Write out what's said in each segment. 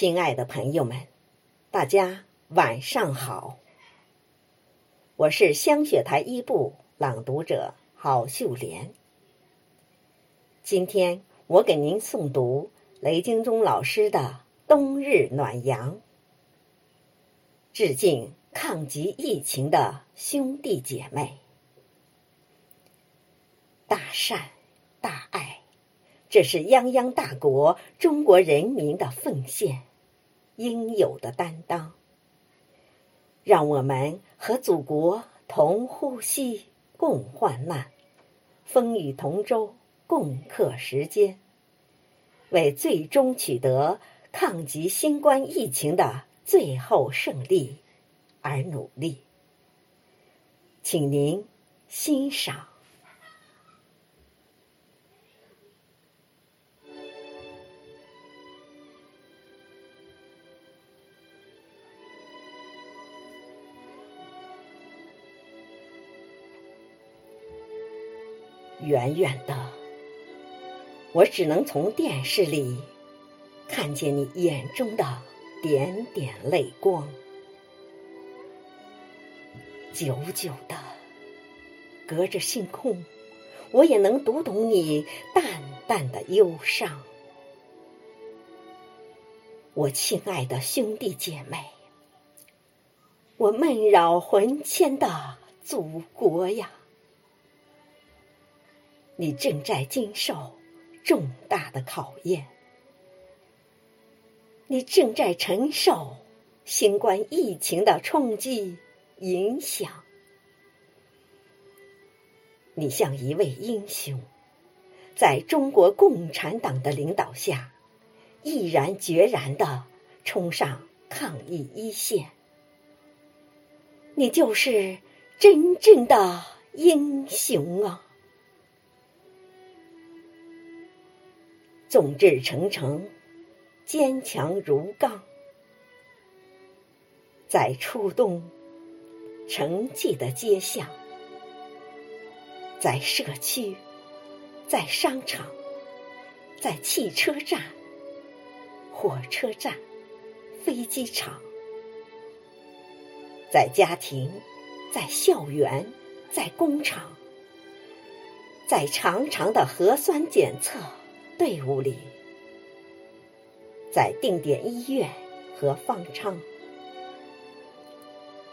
亲爱的朋友们，大家晚上好。我是香雪台一部朗读者郝秀莲。今天我给您诵读雷京中老师的《冬日暖阳》，致敬抗击疫情的兄弟姐妹。大善大爱。这是泱泱大国中国人民的奉献，应有的担当。让我们和祖国同呼吸、共患难，风雨同舟、共克时艰，为最终取得抗击新冠疫情的最后胜利而努力。请您欣赏。远远的，我只能从电视里看见你眼中的点点泪光；久久的，隔着星空，我也能读懂你淡淡的忧伤。我亲爱的兄弟姐妹，我闷扰魂牵的祖国呀！你正在经受重大的考验，你正在承受新冠疫情的冲击影响。你像一位英雄，在中国共产党的领导下，毅然决然的冲上抗疫一线。你就是真正的英雄啊！众志成城，坚强如钢，在初冬城际的街巷，在社区，在商场，在汽车站、火车站、飞机场，在家庭，在校园，在工厂，在长长的核酸检测。队伍里，在定点医院和方舱，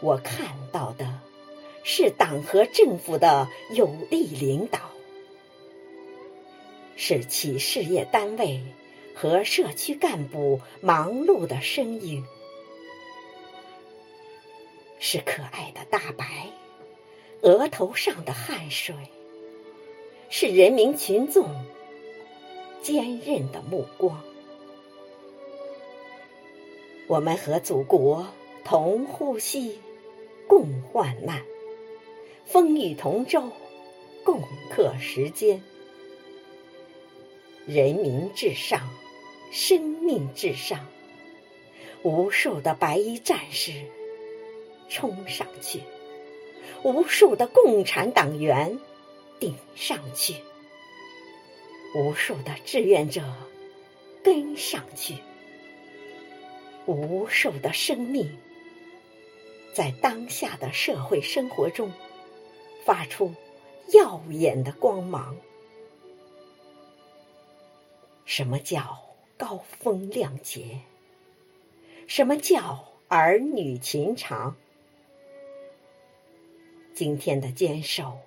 我看到的是党和政府的有力领导，是企事业单位和社区干部忙碌的身影，是可爱的大白额头上的汗水，是人民群众。坚韧的目光，我们和祖国同呼吸，共患难，风雨同舟，共克时艰。人民至上，生命至上。无数的白衣战士冲上去，无数的共产党员顶上去。无数的志愿者跟上去，无数的生命在当下的社会生活中发出耀眼的光芒。什么叫高风亮节？什么叫儿女情长？今天的坚守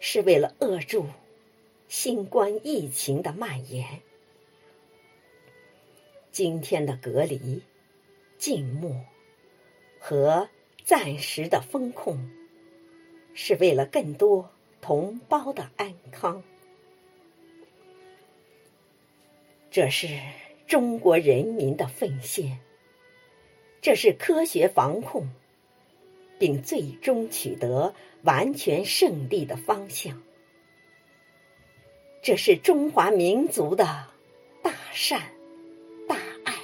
是为了扼住。新冠疫情的蔓延，今天的隔离、静默和暂时的封控，是为了更多同胞的安康。这是中国人民的奉献，这是科学防控并最终取得完全胜利的方向。这是中华民族的大善大爱，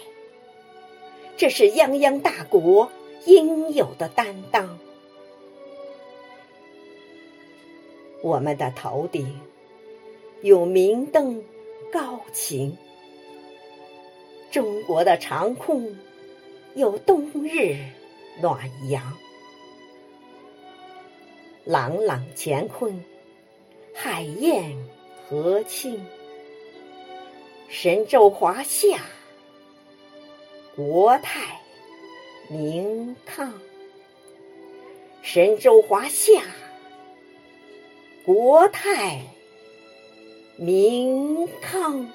这是泱泱大国应有的担当。我们的头顶有明灯高擎，中国的长空有冬日暖阳。朗朗乾坤，海晏和亲。神州华夏，国泰民康。神州华夏，国泰民康。